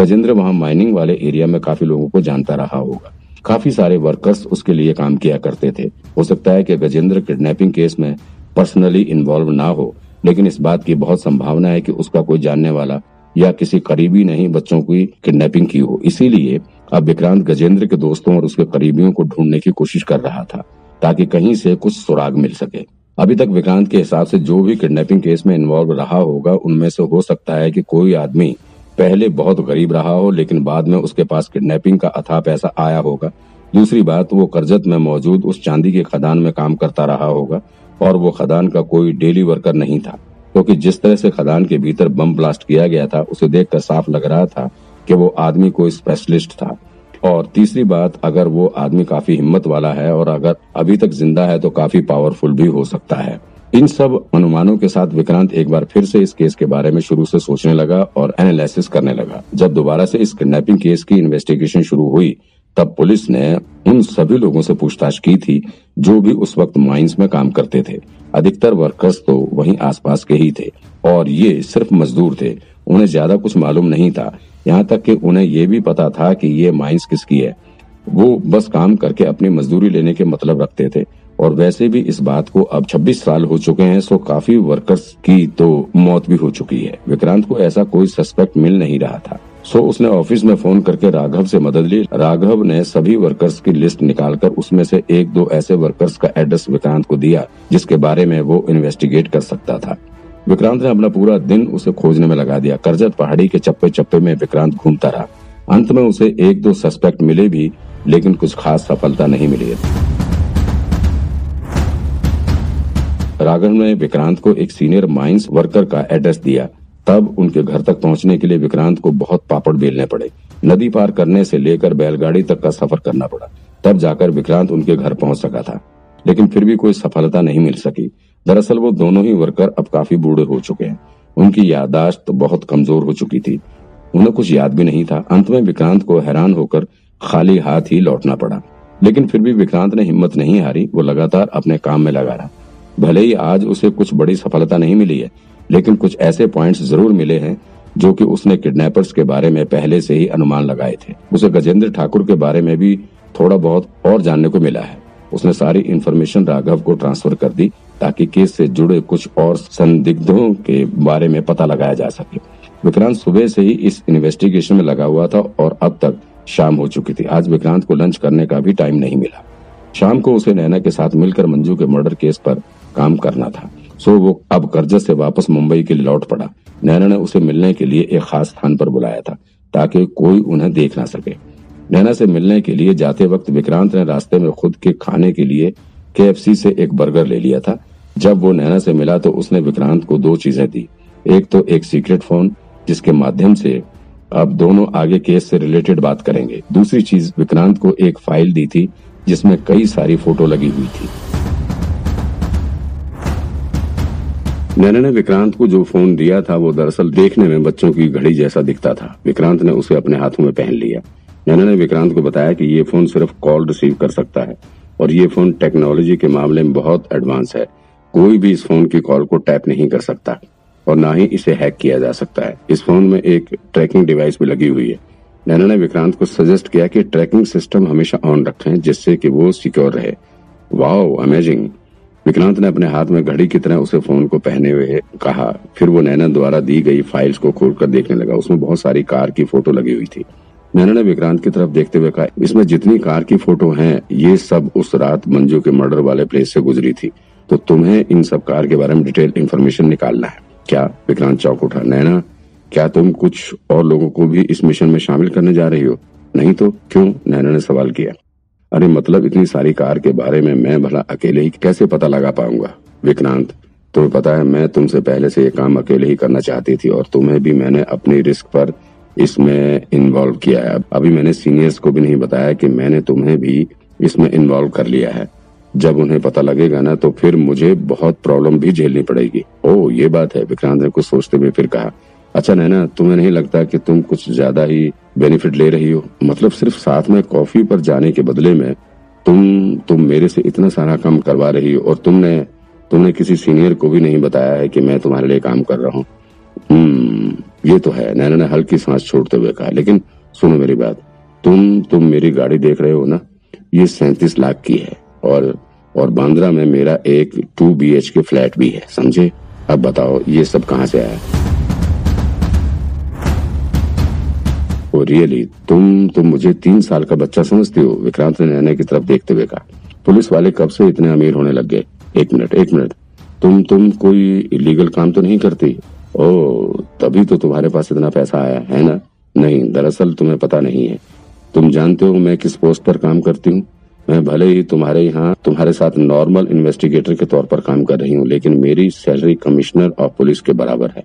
गजेंद्र वहाँ माइनिंग वाले एरिया में काफ़ी लोगों को जानता रहा होगा। काफ़ी सारे वर्कर्स उसके लिए काम किया करते थे। हो सकता है कि गजेंद्र किडनैपिंग केस में पर्सनली इन्वॉल्व ना हो, लेकिन इस बात की बहुत संभावना है कि उसका कोई जानने वाला या किसी करीबी ने ही बच्चों की किडनैपिंग की हो। इसीलिए अब विक्रांत गजेंद्र के दोस्तों और उसके करीबियों को ढूँढने की कोशिश कर रहा था, ताकि कहीं से कुछ सुराग मिल सके। अभी तक विक्रांत के हिसाब से जो भी किडनैपिंग केस में इन्वॉल्व रहा होगा, उनमें से हो सकता है कि कोई आदमी पहले बहुत गरीब रहा हो, लेकिन बाद में उसके पास किडनैपिंग का अथा पैसा आया होगा। दूसरी बात, वो करजत में मौजूद उस चांदी के खदान में काम करता रहा होगा, और वो खदान का कोई डेली वर्कर नहीं था, क्योंकि तो जिस तरह से खदान के भीतर बम ब्लास्ट किया गया था, उसे देखकर साफ़ लग रहा था कि वो आदमी कोई स्पेशलिस्ट था। और तीसरी बात, अगर वो आदमी काफ़ी हिम्मत वाला है, और अगर अभी तक ज़िंदा है तो काफ़ी पावरफुल भी हो सकता है। इन सब अनुमानों के साथ विक्रांत एक बार फिर से इस केस के बारे में शुरू से सोचने लगा और एनालिसिस करने लगा। जब दोबारा से इस किडनैपिंग केस की इन्वेस्टिगेशन शुरू हुई, तब पुलिस ने उन सभी लोगों से पूछताछ की थी जो भी उस वक्त माइंस में काम करते थे। अधिकतर वर्कर्स तो वहीं आसपास के ही थे और ये सिर्फ़ मजदूर थे। उन्हें ज़्यादा कुछ मालूम नहीं था। यहाँ तक कि उन्हें ये भी पता था कि ये माइंस किसकी है। वो बस काम करके अपनी मजदूरी लेने के मतलब रखते थे। और वैसे भी इस बात को अब 26 साल हो चुके हैं, सो काफ़ी वर्कर्स की तो मौत भी हो चुकी है। विक्रांत को ऐसा कोई सस्पेक्ट मिल नहीं रहा था। सो उसने ऑफ़िस में फ़ोन करके राघव से मदद ली। राघव ने सभी वर्कर्स की लिस्ट निकालकर उसमें से एक दो ऐसे वर्कर्स का एड्रेस विक्रांत को दिया, जिसके बारे में वो इन्वेस्टिगेट कर सकता था। विक्रांत ने अपना पूरा दिन उसे खोजने में लगा दिया। करजत पहाड़ी के चप्पे चप्पे में विक्रांत घूमता रहा। अंत में उसे एक दो सस्पेक्ट मिले भी, लेकिन कुछ खास सफलता नहीं मिली राघव ने विक्रांत को एक सीनियर माइंस वर्कर का एड्रेस दिया। तब उनके घर तक पहुँचने के लिए विक्रांत को बहुत पापड़ बेलने पड़े। नदी पार करने से लेकर बैलगाड़ी तक का सफ़र करना पड़ा। तब जाकर विक्रांत उनके घर पहुँच सका था। लेकिन फिर भी कोई सफलता नहीं मिल सकी। दरअसल वो दोनों ही वर्कर अब काफ़ी बूढ़े हो चुके हैं। उनकी यादाश्त तो बहुत कमज़ोर हो चुकी थी। उन्हें कुछ याद भी नहीं था। अंत में विक्रांत को हैरान होकर खाली हाथ ही लौटना पड़ा। लेकिन फिर भी विक्रांत ने हिम्मत नहीं हारी। वो लगातार अपने काम में लगा रहा। भले ही आज उसे कुछ बड़ी सफलता नहीं मिली है, लेकिन कुछ ऐसे पॉइंट्स ज़रूर मिले हैं जो कि उसने किडनैपर्स के बारे में पहले से ही अनुमान लगाए थे। उसे गजेंद्र ठाकुर के बारे में भी थोड़ा बहुत और जानने को मिला है। उसने सारी इन्फॉर्मेशन राघव को ट्रांसफ़र कर दी ताकि केस से जुड़े कुछ और संदिग्धों के बारे में पता लगाया जा सके। विक्रांत सुबह से ही इस इन्वेस्टिगेशन में लगा हुआ था और अब तक शाम हो चुकी थी। आज विक्रांत को लंच करने का भी टाइम नहीं मिला। शाम को उसे नैना के साथ मिलकर मंजू के मर्डर केस पर काम करना था। सो वो अब कर्जत से वापस मुंबई के लिए लौट पड़ा। नैना ने उसे मिलने के लिए एक खास स्थान पर बुलाया था, ताकि कोई उन्हें देख ना सके। नैना से मिलने के लिए जाते वक्त विक्रांत ने रास्ते में खुद के खाने के लिए के से एक बर्गर ले लिया था। जब वो नैना से मिला तो उसने विक्रांत को दो चीज़ें दी। एक तो एक सीक्रेट फ़ोन, जिसके माध्यम से अब दोनों आगे केस से रिलेटेड बात करेंगे। दूसरी चीज़, विक्रांत को एक फ़ाइल दी थी, जिसमें कई सारी फ़ोटो लगी हुई थी। नैना ने विक्रांत को जो फ़ोन दिया था वो दरअसल देखने में बच्चों की घड़ी जैसा दिखता था। विक्रांत ने उसे अपने हाथों में पहन लिया। नैना ने विक्रांत को बताया कि ये फ़ोन सिर्फ़ कॉल रिसीव कर सकता है और ये फ़ोन टेक्नोलॉजी के मामले में बहुत एडवांस है। कोई भी इस फ़ोन की कॉल को टैप नहीं कर सकता और ना ही इसे हैक किया जा सकता है। इस फ़ोन में एक ट्रैकिंग डिवाइस भी लगी हुई है। नैना ने विक्रांत को सजेस्ट किया कि ट्रैकिंग सिस्टम हमेशा ऑन रखें जिससे कि वो सिक्योर रहे। Wow, amazing. विक्रांत ने अपने हाथ में घड़ी की तरह उसे फ़ोन को पहने हुए कहा। फिर वो नैना द्वारा दी गई फाइल्स को खोलकर देखने लगा। उसमें बहुत सारी कार की फ़ोटो लगी हुई थी। नैना ने विक्रांत की तरफ़ देखते हुए कहा, इसमें जितनी कार की फ़ोटो हैं, ये सब उस रात मंजू के मर्डर वाले प्लेस से गुजरी थी। तो तुम्हें इन सब कार के बारे में डिटेल इन्फॉर्मेशन निकालना है। क्या? विक्रांत चौक उठा। नैना, क्या तुम कुछ और लोगों को भी इस मिशन में शामिल करने जा रही हो? नहीं तो क्यों? नैना ने सवाल किया। अरे मतलब इतनी सारी कार के बारे में मैं भला अकेले ही कैसे पता लगा पाऊँगा? विक्रांत, तुम्हें पता है, मैं तुमसे पहले से ये काम अकेले ही करना चाहती थी और तुम्हें भी मैंने अपनी रिस्क पर इसमें इन्वॉल्व किया है। अभी मैंने सीनियर्स को भी नहीं बताया कि मैंने तुम्हें भी इसमें इन्वॉल्व कर लिया है। जब उन्हें पता लगेगा ना तो फिर मुझे बहुत प्रॉब्लम भी झेलनी पड़ेगी। ओ, ये बात है, विक्रांत ने कुछ सोचते हुए फिर कहा अच्छा नैना, तुम्हें नहीं लगता कि तुम कुछ ज़्यादा ही बेनिफिट ले रही हो। मतलब सिर्फ़ साथ में कॉफ़ी पर जाने के बदले में तुम तुम मेरे से इतना सारा काम करवा रही हो और तुमने तुमने किसी सीनियर को भी नहीं बताया है कि मैं तुम्हारे लिए काम कर रहा हूँ। हम्म, ये तो है। नैना ने हल्की सांस छोड़ते हुए कहा लेकिन सुनो मेरी बात। तुम तुम मेरी गाड़ी देख रहे हो ना? ये सैतीस लाख की है और और बांद्रा में मेरा एक टू बी फ्लैट भी है समझे? अब बताओ ये सब कहाँ से आया? रियली तुम तुम मुझे तीन साल का बच्चा समझती हो, विक्रांत ने नैना की तरफ़ देखते हुए कहा। पुलिस वाले कब से इतने अमीर होने लग गए? एक मिनट एक मिनट। तुम तुम कोई इलीगल काम तो नहीं करती? ओ तभी तो तुम्हारे पास इतना पैसा आया, है ना? नहीं, दरअसल तुम्हें पता नहीं है। तुम जानते हो मैं किस पोस्ट पर काम करती हूँ? मैं भले ही तुम्हारे यहाँ, तुम्हारे साथ नॉर्मल इन्वेस्टिगेटर के तौर पर काम कर रही हूँ, लेकिन मेरी सैलरी कमिश्नर ऑफ़ पुलिस के बराबर है।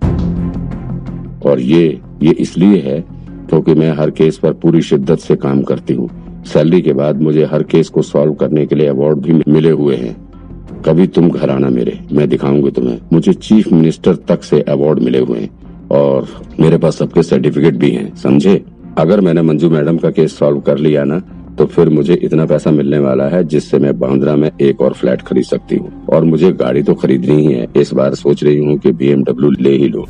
और ये ये इसलिए है क्योंकि मैं हर केस पर पूरी शिद्दत से काम करती हूँ। सैलरी के बाद मुझे हर केस को सॉल्व करने के लिए अवार्ड भी मिले हुए हैं। कभी तुम घर आना मेरे, मैं दिखाऊँगी तुम्हें। मुझे चीफ मिनिस्टर तक से अवार्ड मिले हुए हैं। और मेरे पास सबके सर्टिफिकेट भी हैं, समझे? अगर मैंने मंजू मैडम का केस सॉल्व कर लिया ना तो फिर मुझे इतना पैसा मिलने वाला है जिससे मैं बांद्रा में एक और फ्लैट खरीद सकती हूँ। और मुझे गाड़ी तो खरीदनी ही है। इस बार सोच रही हूँ कि बीएमडब्ल्यू ले ही लूँ।